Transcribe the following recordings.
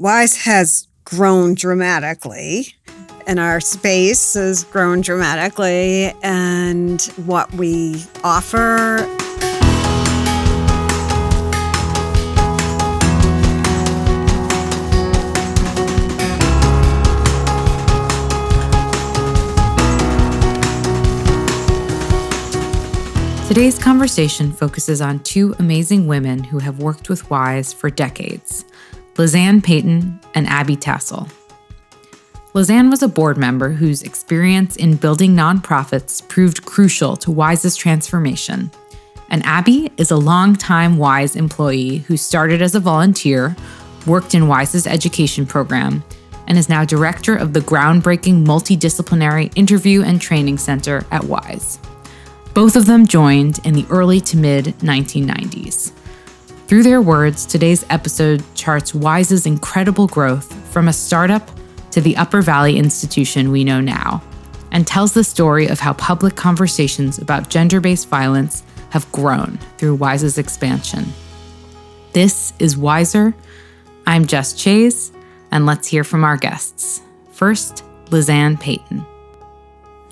Wise has grown dramatically and our space has grown dramatically and what we offer Today's conversation focuses on two amazing women who have worked with WISE for decades Lizanne Payton and Abby Tassel. Lizanne was a board member whose experience in building nonprofits proved crucial to WISE's transformation. And Abby is a longtime WISE employee who started as a volunteer, worked in WISE's education program, and is now director of the groundbreaking multidisciplinary interview and training center at WISE. Both of them joined in the early to mid 1990s. Through their words, today's episode charts WISE's incredible growth from a startup to the Upper Valley institution we know now, and tells the story of how public conversations about gender based violence have grown through WISE's expansion. This is Wiser. I'm Jess Chayes, and let's hear from our guests. First, Lizanne Payton.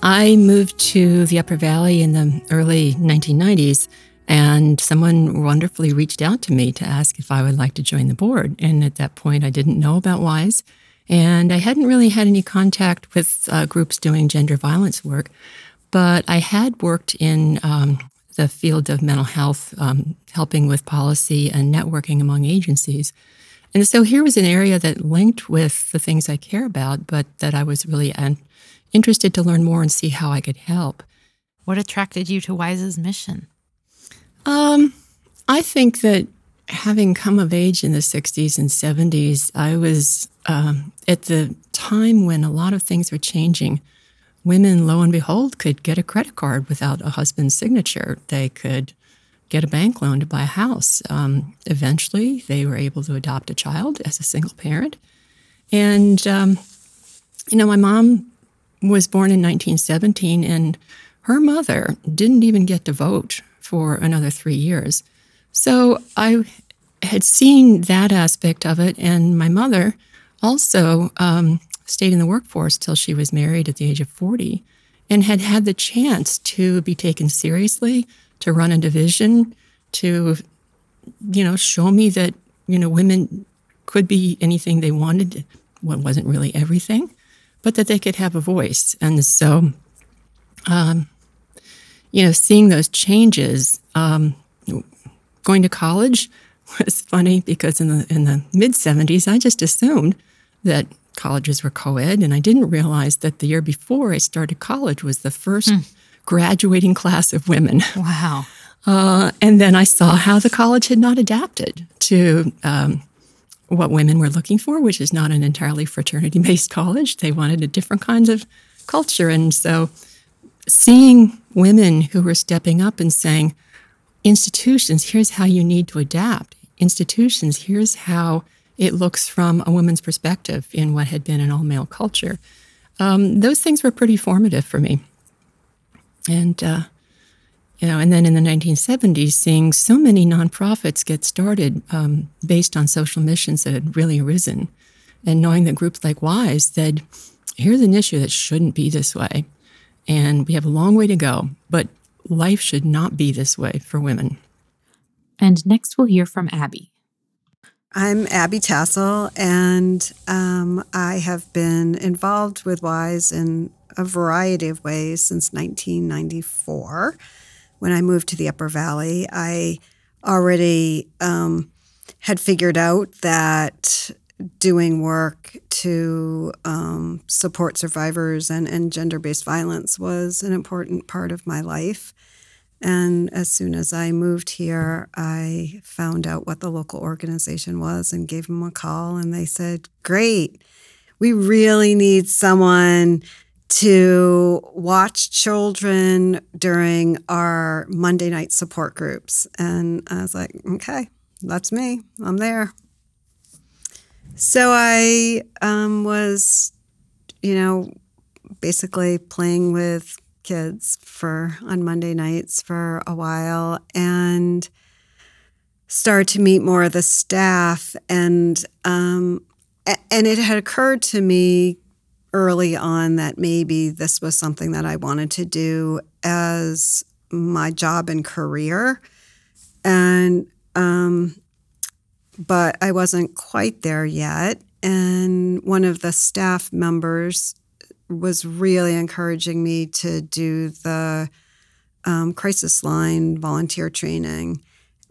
I moved to the Upper Valley in the early 1990s, and someone wonderfully reached out to me to ask if I would like to join the board. And at that point, I didn't know about WISE, and I hadn't really had any contact with uh, groups doing gender violence work, but I had worked in um, the field of mental health, um, helping with policy and networking among agencies. And so here was an area that linked with the things I care about, but that I was really an interested to learn more and see how I could help. What attracted you to WISE's mission? Um, I think that having come of age in the 60s and 70s, I was um, at the time when a lot of things were changing. Women, lo and behold, could get a credit card without a husband's signature. They could get a bank loan to buy a house. Um, eventually, they were able to adopt a child as a single parent. And, um, you know, my mom was born in 1917, and her mother didn't even get to vote for another three years. So I had seen that aspect of it, and my mother also um, stayed in the workforce till she was married at the age of 40 and had had the chance to be taken seriously, to run a division, to, you know, show me that, you know, women could be anything they wanted, what wasn't really everything but that they could have a voice. And so, um, you know, seeing those changes, um, going to college was funny because in the in the mid '70s, I just assumed that colleges were co-ed, and I didn't realize that the year before I started college was the first hmm. graduating class of women. Wow. Uh, and then I saw how the college had not adapted to um, what women were looking for, which is not an entirely fraternity based college. They wanted a different kind of culture. And so seeing women who were stepping up and saying, institutions, here's how you need to adapt. Institutions, here's how it looks from a woman's perspective in what had been an all male culture. Um, those things were pretty formative for me. And uh, you know, and then in the 1970s, seeing so many nonprofits get started um, based on social missions that had really arisen, and knowing that groups like WISE said, here's an issue that shouldn't be this way, and we have a long way to go, but life should not be this way for women. And next, we'll hear from Abby. I'm Abby Tassel, and um, I have been involved with WISE in a variety of ways since 1994 when I moved to the Upper Valley, I already um, had figured out that doing work to um, support survivors and, and gender based violence was an important part of my life. And as soon as I moved here, I found out what the local organization was and gave them a call. And they said, Great, we really need someone to watch children during our Monday night support groups. And I was like, okay, that's me. I'm there. So I um, was, you know, basically playing with kids for on Monday nights for a while and started to meet more of the staff and um, and it had occurred to me early on that maybe this was something that I wanted to do as my job and career. And, um, but I wasn't quite there yet. And one of the staff members was really encouraging me to do the um, crisis line volunteer training.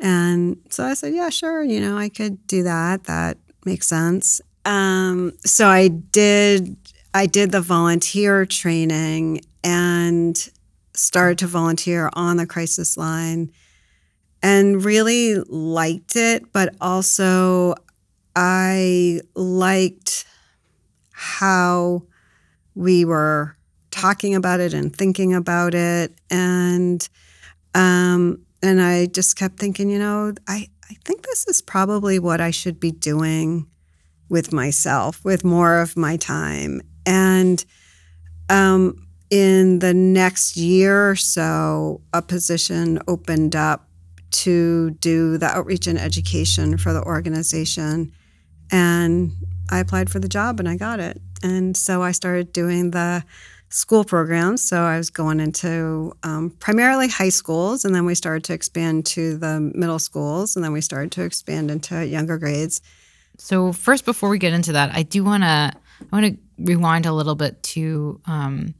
And so I said, yeah, sure, you know, I could do that. That makes sense. Um, so I did I did the volunteer training and started to volunteer on the crisis line and really liked it, but also I liked how we were talking about it and thinking about it and um, and I just kept thinking, you know, I, I think this is probably what I should be doing with myself, with more of my time. And um, in the next year or so, a position opened up to do the outreach and education for the organization. And I applied for the job and I got it. And so I started doing the school programs. So I was going into um, primarily high schools, and then we started to expand to the middle schools, and then we started to expand into younger grades. So first, before we get into that, I do want to I want to rewind a little bit to um,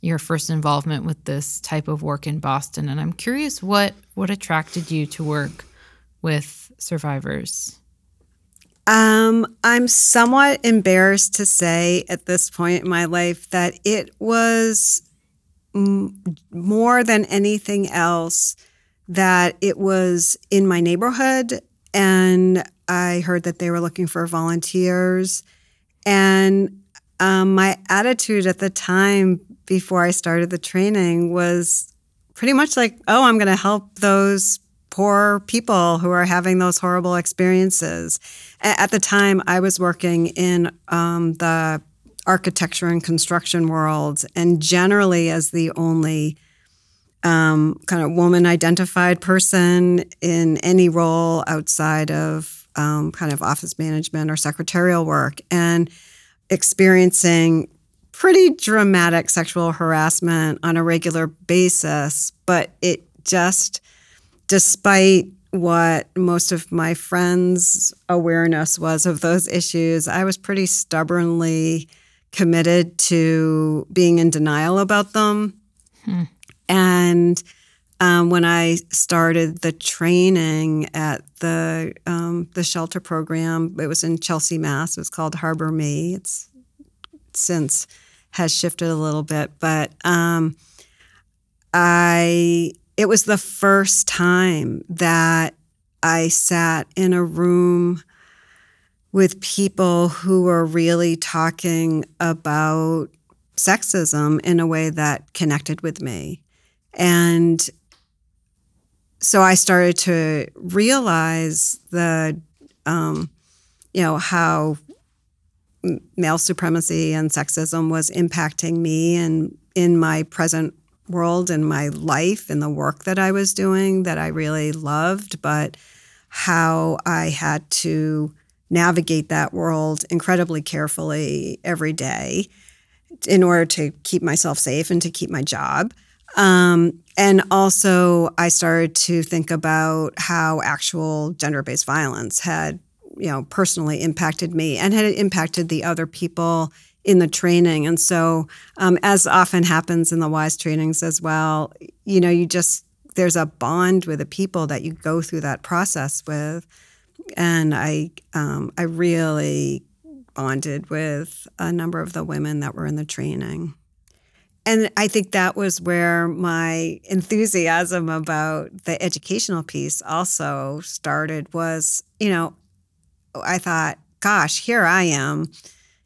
your first involvement with this type of work in Boston, and I'm curious what what attracted you to work with survivors. Um, I'm somewhat embarrassed to say at this point in my life that it was m- more than anything else that it was in my neighborhood and I heard that they were looking for volunteers. And um, my attitude at the time before I started the training was pretty much like, oh, I'm going to help those poor people who are having those horrible experiences. At the time, I was working in um, the architecture and construction world, and generally as the only um, kind of woman identified person in any role outside of um, kind of office management or secretarial work, and experiencing pretty dramatic sexual harassment on a regular basis, but it just despite what most of my friends' awareness was of those issues, I was pretty stubbornly committed to being in denial about them. Hmm. And um, when I started the training at the um, the shelter program, it was in Chelsea, Mass. It was called Harbor Me. It's since has shifted a little bit, but um, I it was the first time that I sat in a room with people who were really talking about sexism in a way that connected with me. And so I started to realize the, um, you know, how male supremacy and sexism was impacting me and in my present world in my life and the work that I was doing that I really loved, but how I had to navigate that world incredibly carefully every day in order to keep myself safe and to keep my job. Um, and also, I started to think about how actual gender based violence had, you know, personally impacted me and had impacted the other people in the training. And so, um, as often happens in the WISE trainings as well, you know, you just, there's a bond with the people that you go through that process with. And I, um, I really bonded with a number of the women that were in the training. And I think that was where my enthusiasm about the educational piece also started was, you know, I thought, gosh, here I am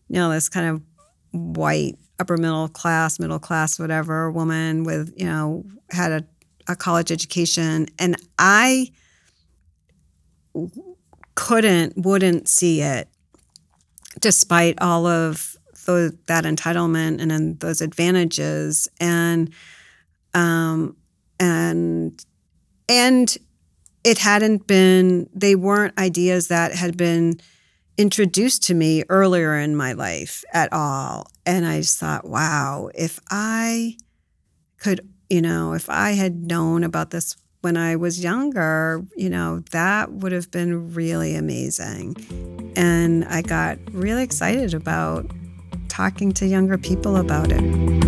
you know, this kind of white upper middle class, middle class, whatever woman with, you know, had a, a college education. And I couldn't, wouldn't see it despite all of that entitlement and, and those advantages. And, um, and, and it hadn't been, they weren't ideas that had been introduced to me earlier in my life at all. And I just thought, wow, if I could, you know, if I had known about this when I was younger, you know, that would have been really amazing. And I got really excited about talking to younger people about it.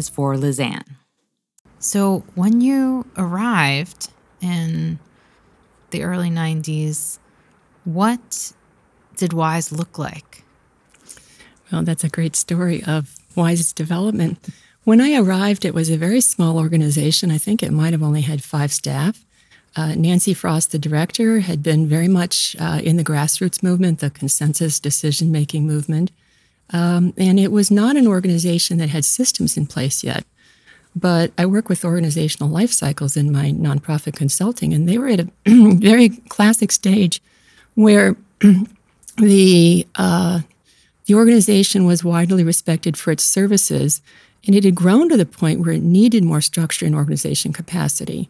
Is for Lizanne. So, when you arrived in the early 90s, what did WISE look like? Well, that's a great story of WISE's development. When I arrived, it was a very small organization. I think it might have only had five staff. Uh, Nancy Frost, the director, had been very much uh, in the grassroots movement, the consensus decision making movement. Um, and it was not an organization that had systems in place yet. But I work with organizational life cycles in my nonprofit consulting, and they were at a very classic stage where the uh, the organization was widely respected for its services, and it had grown to the point where it needed more structure and organization capacity.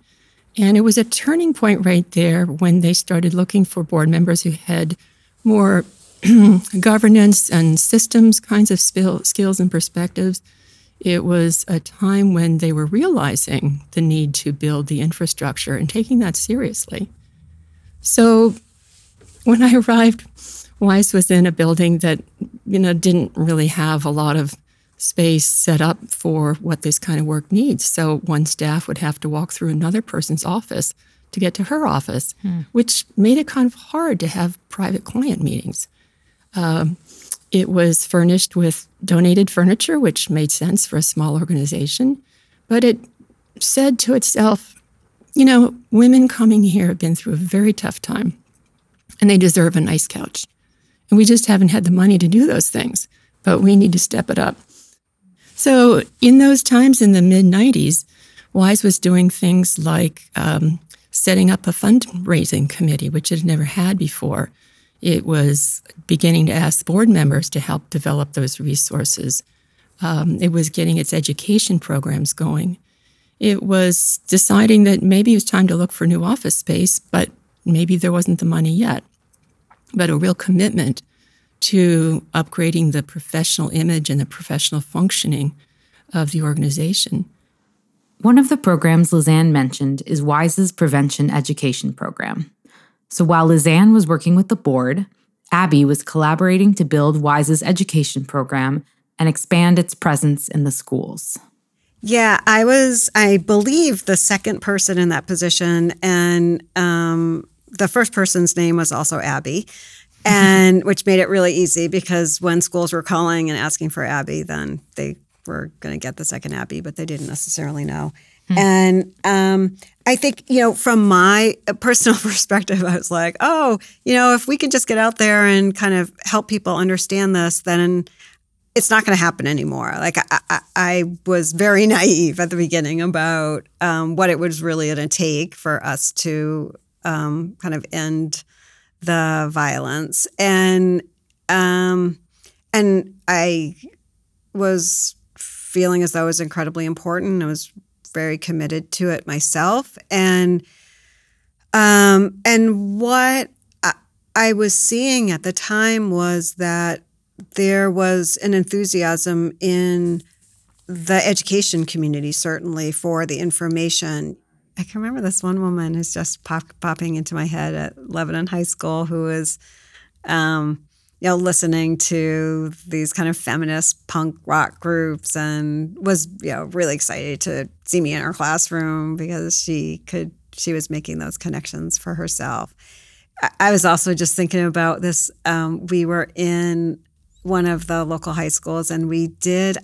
And it was a turning point right there when they started looking for board members who had more governance and systems kinds of skills and perspectives. It was a time when they were realizing the need to build the infrastructure and taking that seriously. So when I arrived, Wise was in a building that, you know, didn't really have a lot of space set up for what this kind of work needs. So one staff would have to walk through another person's office to get to her office, hmm. which made it kind of hard to have private client meetings. Um, it was furnished with donated furniture, which made sense for a small organization. But it said to itself, you know, women coming here have been through a very tough time and they deserve a nice couch. And we just haven't had the money to do those things, but we need to step it up. So, in those times in the mid 90s, Wise was doing things like um, setting up a fundraising committee, which it had never had before. It was beginning to ask board members to help develop those resources. Um, it was getting its education programs going. It was deciding that maybe it was time to look for new office space, but maybe there wasn't the money yet. But a real commitment to upgrading the professional image and the professional functioning of the organization. One of the programs Lizanne mentioned is WISE's Prevention Education Program. So while Lizanne was working with the board, Abby was collaborating to build WISE's education program and expand its presence in the schools. Yeah, I was, I believe, the second person in that position. And um, the first person's name was also Abby, and which made it really easy because when schools were calling and asking for Abby, then they were going to get the second Abby, but they didn't necessarily know. Mm-hmm. And um, I think, you know, from my personal perspective, I was like, oh, you know, if we can just get out there and kind of help people understand this, then it's not going to happen anymore. Like I, I, I, was very naive at the beginning about um, what it was really going to take for us to um, kind of end the violence, and um, and I was feeling as though it was incredibly important. I was very committed to it myself, and um, and what I, I was seeing at the time was that there was an enthusiasm in the education community, certainly for the information. I can remember this one woman who's just pop, popping into my head at Lebanon High School who was um, you know, listening to these kind of feminist punk rock groups and was, you know, really excited to see me in her classroom because she could, she was making those connections for herself. I was also just thinking about this. Um, we were in one of the local high schools and we did,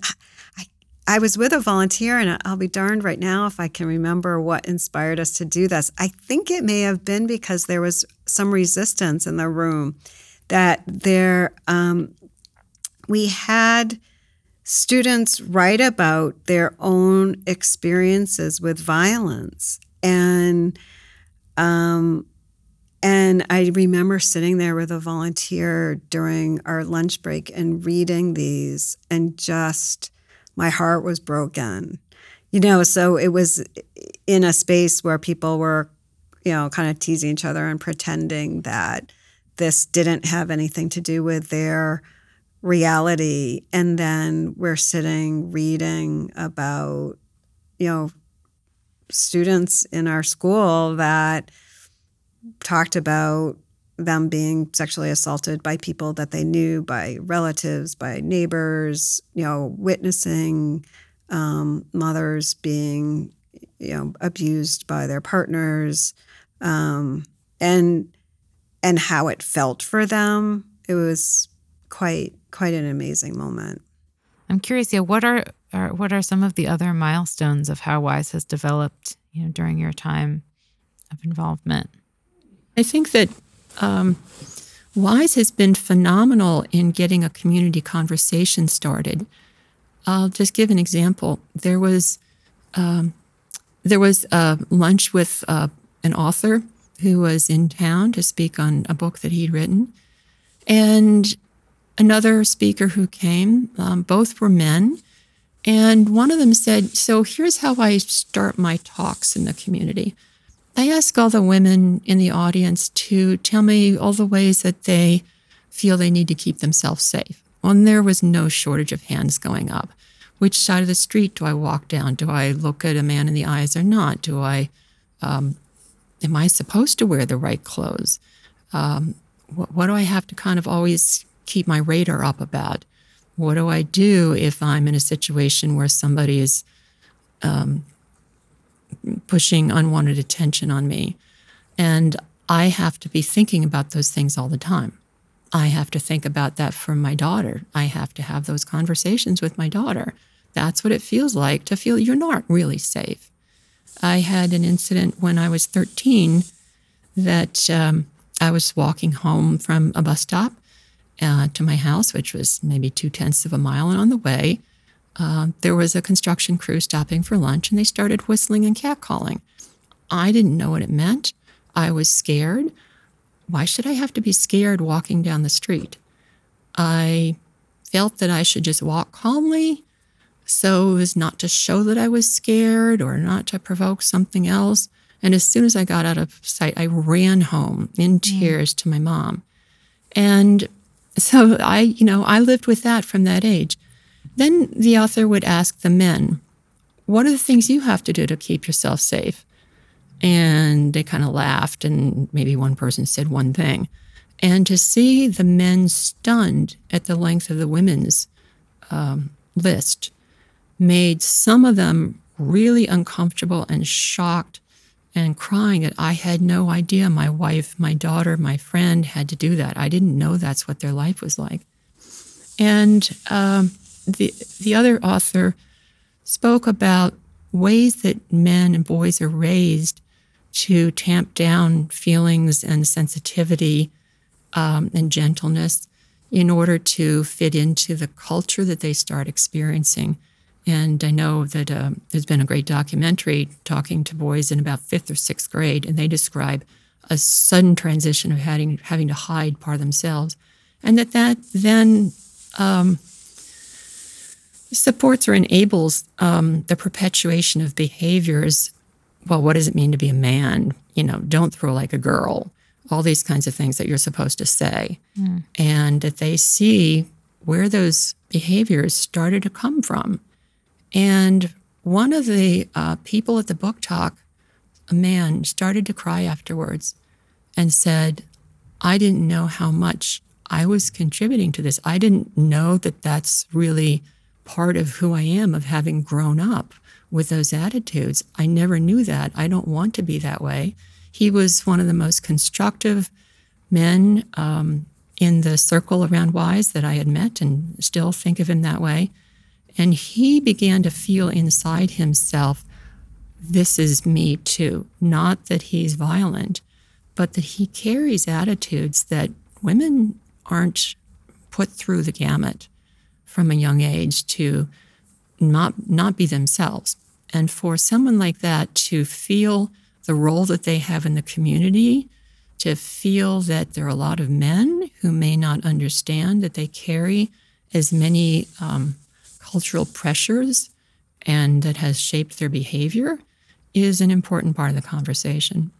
I, I was with a volunteer and I'll be darned right now if I can remember what inspired us to do this. I think it may have been because there was some resistance in the room that there um, we had students write about their own experiences with violence and um, and I remember sitting there with a volunteer during our lunch break and reading these, and just my heart was broken. You know, so it was in a space where people were, you know, kind of teasing each other and pretending that this didn't have anything to do with their reality. And then we're sitting reading about, you know, students in our school that talked about them being sexually assaulted by people that they knew, by relatives, by neighbors, you know, witnessing um, mothers being, you know, abused by their partners, um, and and how it felt for them. It was quite quite an amazing moment. I'm curious, yeah, what are, are what are some of the other milestones of how Wise has developed, you know, during your time of involvement? I think that um, Wise has been phenomenal in getting a community conversation started. I'll just give an example. There was um, there was a lunch with uh, an author who was in town to speak on a book that he'd written, and another speaker who came. Um, both were men, and one of them said, "So here's how I start my talks in the community." I ask all the women in the audience to tell me all the ways that they feel they need to keep themselves safe. And there was no shortage of hands going up. Which side of the street do I walk down? Do I look at a man in the eyes or not? Do I, um, am I supposed to wear the right clothes? Um, what, what do I have to kind of always keep my radar up about? What do I do if I'm in a situation where somebody is um, pushing unwanted attention on me. And I have to be thinking about those things all the time. I have to think about that for my daughter. I have to have those conversations with my daughter. That's what it feels like to feel you're not really safe. I had an incident when I was 13 that um, I was walking home from a bus stop uh, to my house, which was maybe two tenths of a mile. And on the way, uh, there was a construction crew stopping for lunch and they started whistling and catcalling. I didn't know what it meant. I was scared. Why should I have to be scared walking down the street? I felt that I should just walk calmly so as not to show that I was scared or not to provoke something else. And as soon as I got out of sight, I ran home in mm. tears mm. to my mom. And so I, you know, I lived with that from that age. Then the author would ask the men, What are the things you have to do to keep yourself safe? And they kind of laughed, and maybe one person said one thing. And to see the men stunned at the length of the women's um, list made some of them really uncomfortable and shocked and crying that I had no idea my wife, my daughter, my friend had to do that. I didn't know that's what their life was like. And um, the, the other author spoke about ways that men and boys are raised to tamp down feelings and sensitivity um, and gentleness in order to fit into the culture that they start experiencing. And I know that uh, there's been a great documentary talking to boys in about fifth or sixth grade, and they describe a sudden transition of having having to hide part of themselves, and that that then um, supports or enables um, the perpetuation of behaviors. Well, what does it mean to be a man? You know, don't throw like a girl. All these kinds of things that you're supposed to say, mm. and that they see where those behaviors started to come from. And one of the uh, people at the book talk, a man, started to cry afterwards and said, I didn't know how much I was contributing to this. I didn't know that that's really part of who I am of having grown up with those attitudes. I never knew that. I don't want to be that way. He was one of the most constructive men um, in the circle around Wise that I had met and still think of him that way. And he began to feel inside himself, this is me too. Not that he's violent, but that he carries attitudes that women aren't put through the gamut from a young age to not not be themselves. And for someone like that to feel the role that they have in the community, to feel that there are a lot of men who may not understand that they carry as many um, cultural pressures and that has shaped their behavior is an important part of the conversation.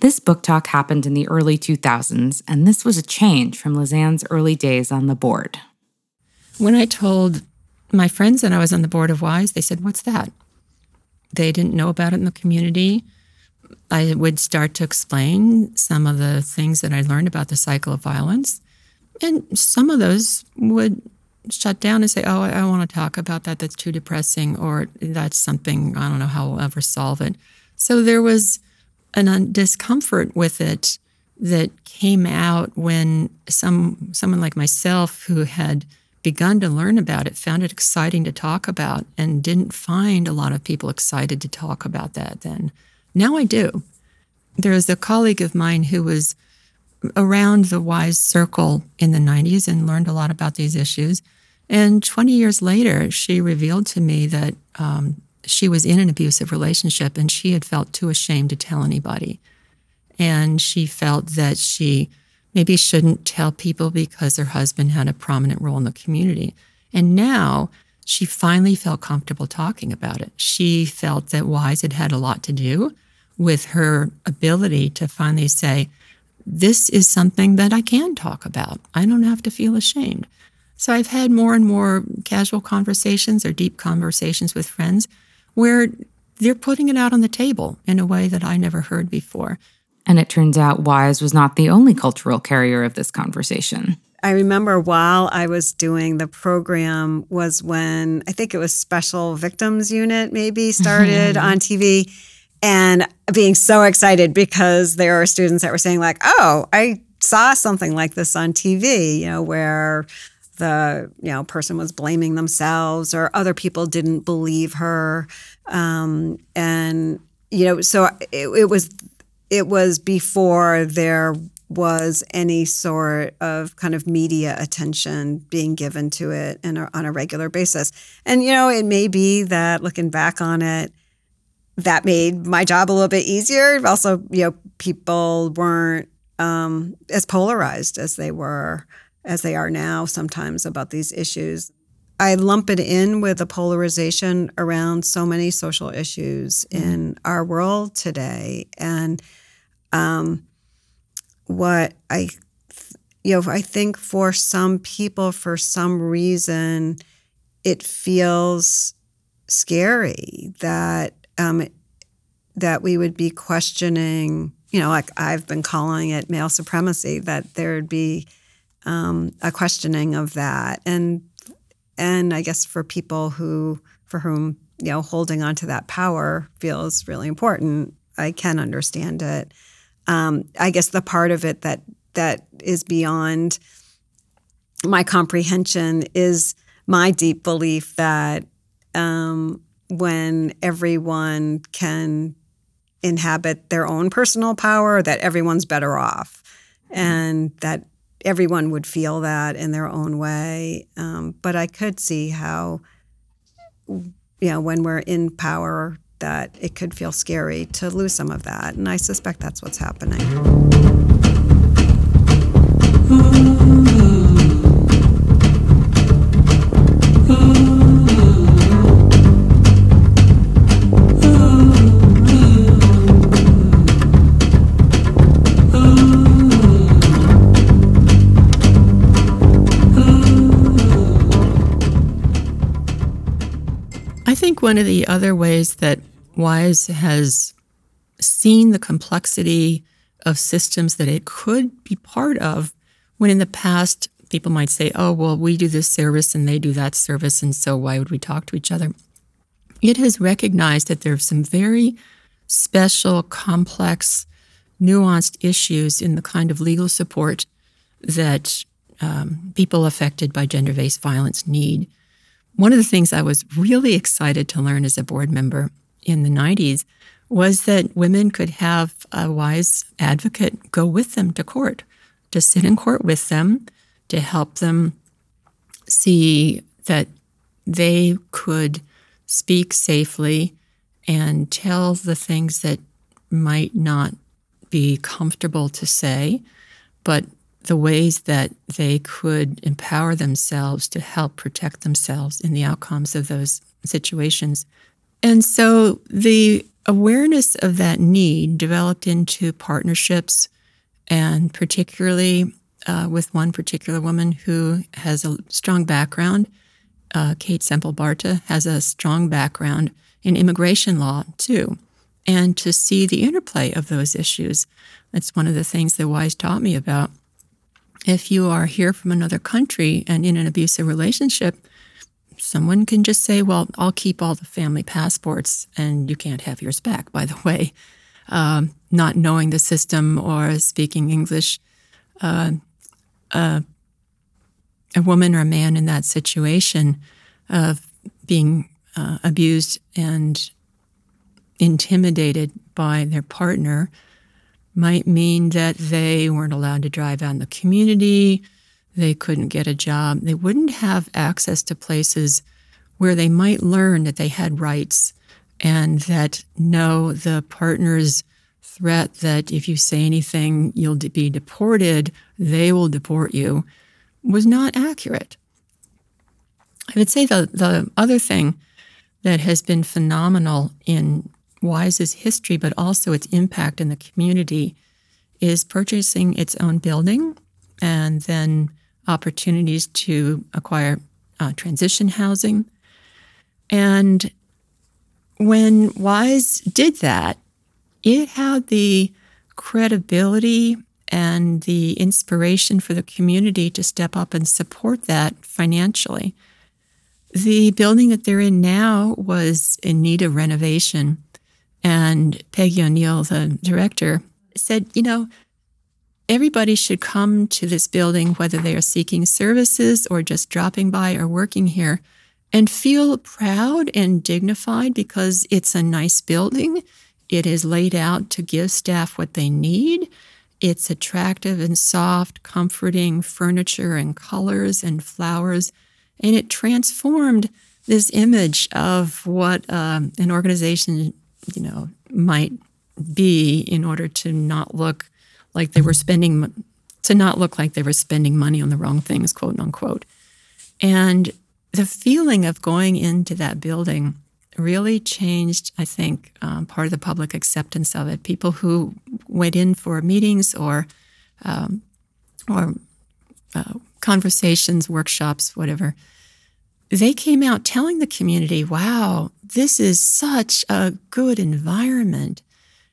This book talk happened in the early 2000s, and this was a change from Lizanne's early days on the board. When I told my friends that I was on the board of WISE, they said, What's that? They didn't know about it in the community. I would start to explain some of the things that I learned about the cycle of violence. And some of those would shut down and say, Oh, I, want to talk about that. That's too depressing, or that's something, I don't know how we'll ever solve it. So there was an uh, discomfort with it that came out when some someone like myself who had begun to learn about it found it exciting to talk about and didn't find a lot of people excited to talk about that then. Now I do. There is a colleague of mine who was around the WISE circle in the 90s and learned a lot about these issues. And 20 years later, she revealed to me that um, she was in an abusive relationship and she had felt too ashamed to tell anybody. And she felt that she maybe shouldn't tell people because her husband had a prominent role in the community. And now she finally felt comfortable talking about it. She felt that WISE had had a lot to do with her ability to finally say, This is something that I can talk about. I don't have to feel ashamed. So I've had more and more casual conversations or deep conversations with friends where they're putting it out on the table in a way that I never heard before. And it turns out Wise was not the only cultural carrier of this conversation. I remember while I was doing the program was when I think it was Special Victims Unit maybe started mm-hmm. on TV and being so excited because there are students that were saying like, "Oh, I saw something like this on TV, you know, where the you know person was blaming themselves or other people didn't believe her. Um, and you know so it, it, was it was before there was any sort of kind of media attention being given to it a, on a regular basis. And you know it may be that looking back on it that made my job a little bit easier also you know people weren't um, as polarized as they were as they are now sometimes about these issues. I lump it in with the polarization around so many social issues mm-hmm. in our world today. And um, what I, you know, I think for some people, for some reason, it feels scary that um, that we would be questioning, you know, like I've been calling it male supremacy, that there'd be um, a questioning of that, and and I guess for people who for whom you know holding on to that power feels really important, I can understand it. Um, I guess the part of it that that is beyond my comprehension is my deep belief that um, when everyone can inhabit their own personal power, that everyone's better off, and that everyone would feel that in their own way. Um, but I could see how, you know, when we're in power, that it could feel scary to lose some of that. And I suspect that's what's happening. One of the other ways that WISE has seen the complexity of systems that it could be part of when in the past people might say, oh, well, we do this service and they do that service, and so why would we talk to each other? It has recognized that there are some very special, complex, nuanced issues in the kind of legal support that um, people affected by gender based violence need. One of the things I was really excited to learn as a board member in the 90s was that women could have a wise advocate go with them to court, to sit in court with them, to help them see that they could speak safely and tell the things that might not be comfortable to say, but the ways that they could empower themselves to help protect themselves in the outcomes of those situations. And so the awareness of that need developed into partnerships, and particularly uh, with one particular woman who has a strong background. Uh, Kate Semple Barta has a strong background in immigration law, too. And to see the interplay of those issues, that's one of the things that Wise taught me about. If you are here from another country and in an abusive relationship, someone can just say, Well, I'll keep all the family passports and you can't have yours back, by the way. Um, not knowing the system or speaking English, uh, uh, a woman or a man in that situation of being uh, abused and intimidated by their partner might mean that they weren't allowed to drive out in the community, they couldn't get a job, they wouldn't have access to places where they might learn that they had rights and that no, the partner's threat that if you say anything, you'll be deported, they will deport you, was not accurate. I would say the, the other thing that has been phenomenal in Wise's history, but also its impact in the community, is purchasing its own building and then opportunities to acquire uh, transition housing. And when Wise did that, it had the credibility and the inspiration for the community to step up and support that financially. The building that they're in now was in need of renovation. And Peggy O'Neill, the director, said, you know, everybody should come to this building, whether they are seeking services or just dropping by or working here, and feel proud and dignified because it's a nice building. It is laid out to give staff what they need. It's attractive and soft, comforting furniture and colors and flowers. And it transformed this image of what um, an organization you know, might be in order to not look like they were spending to not look like they were spending money on the wrong things, quote unquote. And the feeling of going into that building really changed, I think, um, part of the public acceptance of it. People who went in for meetings or um, or uh, conversations, workshops, whatever, they came out telling the community, wow, this is such a good environment.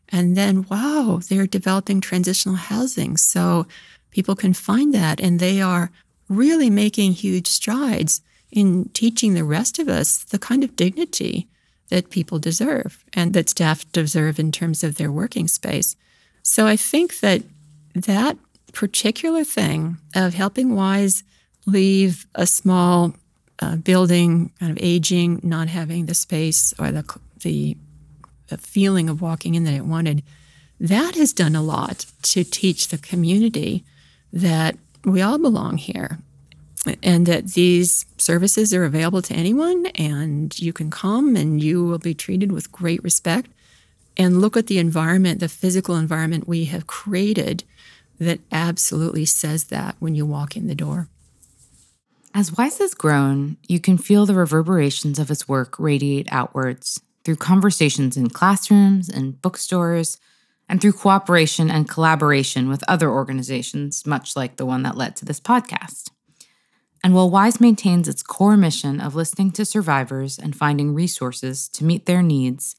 And then, wow, they're developing transitional housing. So people can find that. And they are really making huge strides in teaching the rest of us the kind of dignity that people deserve and that staff deserve in terms of their working space. So I think that that particular thing of helping Wise leave a small uh, building kind of aging, not having the space or the, the, the feeling of walking in that it wanted, that has done a lot to teach the community that we all belong here and that these services are available to anyone and you can come and you will be treated with great respect. And look at the environment the physical environment we have created that absolutely says that when you walk in the door as Wise has grown, you can feel the reverberations of his work radiate outwards through conversations in classrooms and bookstores, and through cooperation and collaboration with other organizations, much like the one that led to this podcast. And while WISE maintains its core mission of listening to survivors and finding resources to meet their needs,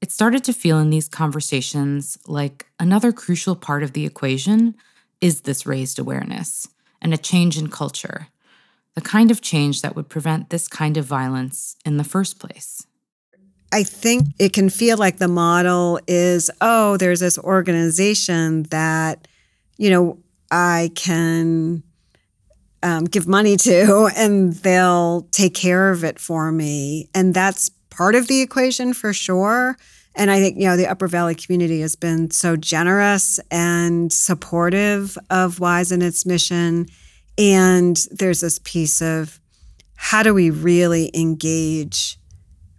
it started to feel in these conversations like another crucial part of the equation is this raised awareness and a change in culture the kind of change that would prevent this kind of violence in the first place. I think it can feel like the model is oh, there's this organization that, you know, I can um, give money to and they'll take care of it for me. And that's part of the equation for sure. And I think, you know, the Upper Valley community has been so generous and supportive of WISE and its mission and there's this piece of how do we really engage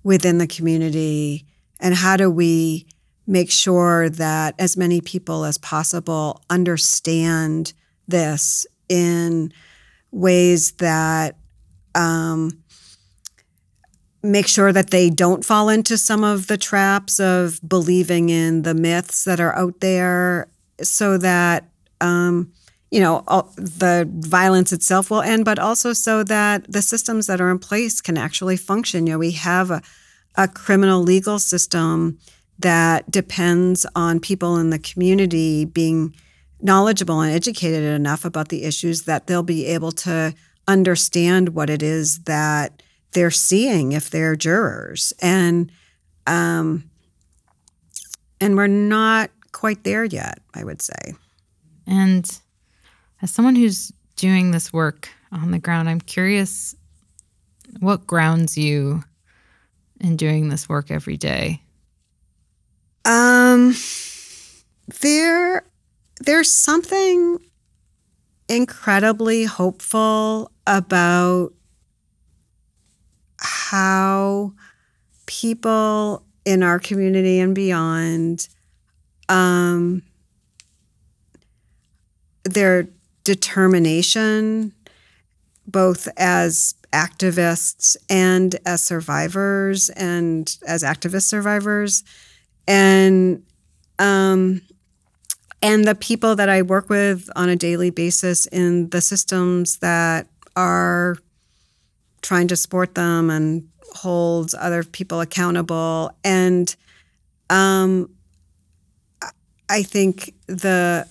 within the community? And how do we make sure that as many people as possible understand this in ways that um, make sure that they don't fall into some of the traps of believing in the myths that are out there so that um, you know all, the violence itself will end but also so that the systems that are in place can actually function. You know we have a, a criminal legal system that depends on people in the community being knowledgeable and educated enough about the issues that they'll be able to understand what it is that they're seeing if they're jurors. And um and we're not quite there yet i would say. And as someone who's doing this work on the ground i'm curious what grounds you in doing this work every day? Um there there's something incredibly hopeful about how people in our community and beyond um, their determination both as activists and as survivors and as activist survivors and um, and the people that I work with on a daily basis in the systems that are trying to support them and hold other people accountable. And um, I think the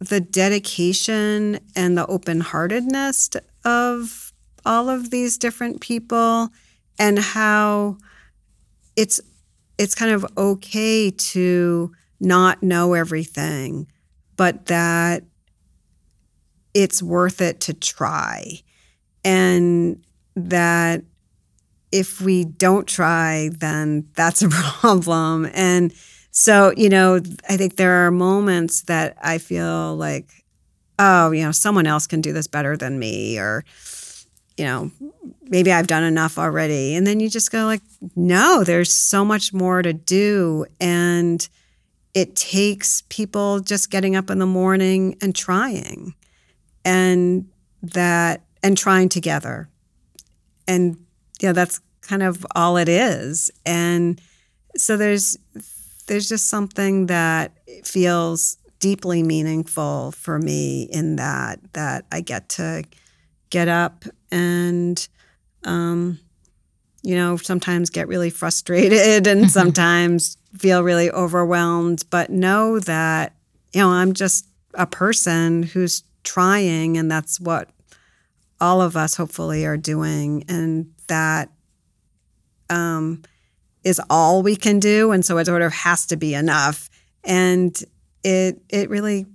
the dedication and the open heartedness of all of these different people and how it's it's kind of okay to not know everything, but that it's worth it to try. And that if we don't try, then that's a problem. And so, you know, I think there are moments that I feel like, oh, you know, someone else can do this better than me, or, you know, maybe I've done enough already. And then you just go like, no, there's so much more to do. And it takes people just getting up in the morning and trying and that and trying together and yeah that's kind of all it is and so there's there's just something that feels deeply meaningful for me in that that I get to get up and um, you know sometimes get really frustrated and sometimes feel really overwhelmed, but know that, you know, I'm just a person who's trying, and that's what all of us hopefully are doing. And that um, is all we can do. And so it sort of has to be enough. And it, it really,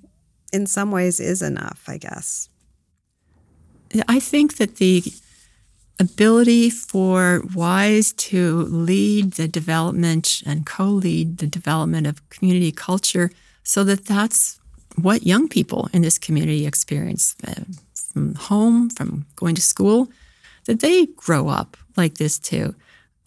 in some ways, is enough, I guess. I think that the ability for WISE to lead the development and co lead the development of community culture so that that's what young people in this community experience uh, from home, from going to school, that they grow up like this too.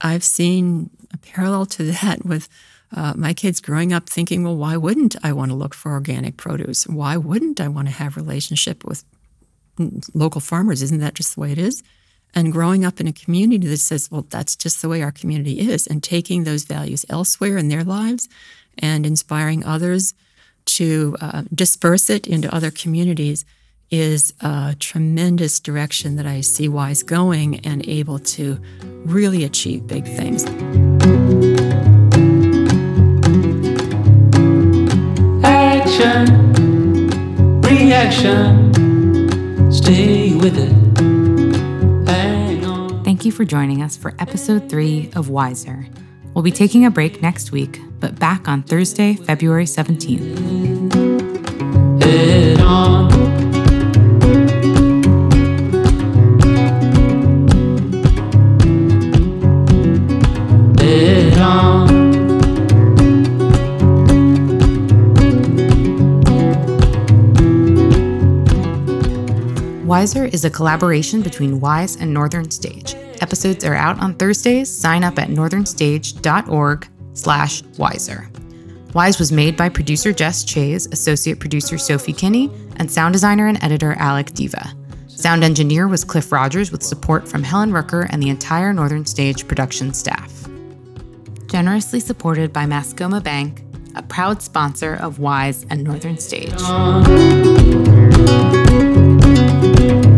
I've seen a parallel to that with uh, my kids growing up thinking, well, why wouldn't I want to look for organic produce? Why wouldn't I want to have relationship with local farmers? Isn't that just the way it is? and growing up in a community that says, well, that's just the way our community is, and taking those values elsewhere in their lives and inspiring others to uh, disperse it into other communities is a tremendous direction that I see WISE going and able to really achieve big things. Action, reaction, stay with it. Thank you for joining us for episode three of Wiser. We'll be taking a break next week, but back on Thursday, February 17th. Wiser is a collaboration between Wise and Northern Stage. Episodes are out on Thursdays. Sign up at northernstage.org slash wiser. Wise was made by producer Jess Chayes, associate producer Sophie Kinne, and sound designer and editor Alek Deva. Sound engineer was Clif Rogers with support from Helen Rooker and the entire Northern Stage production staff. Generously supported by Mascoma Bank, a proud sponsor of Wise and Northern Stage. Thank you.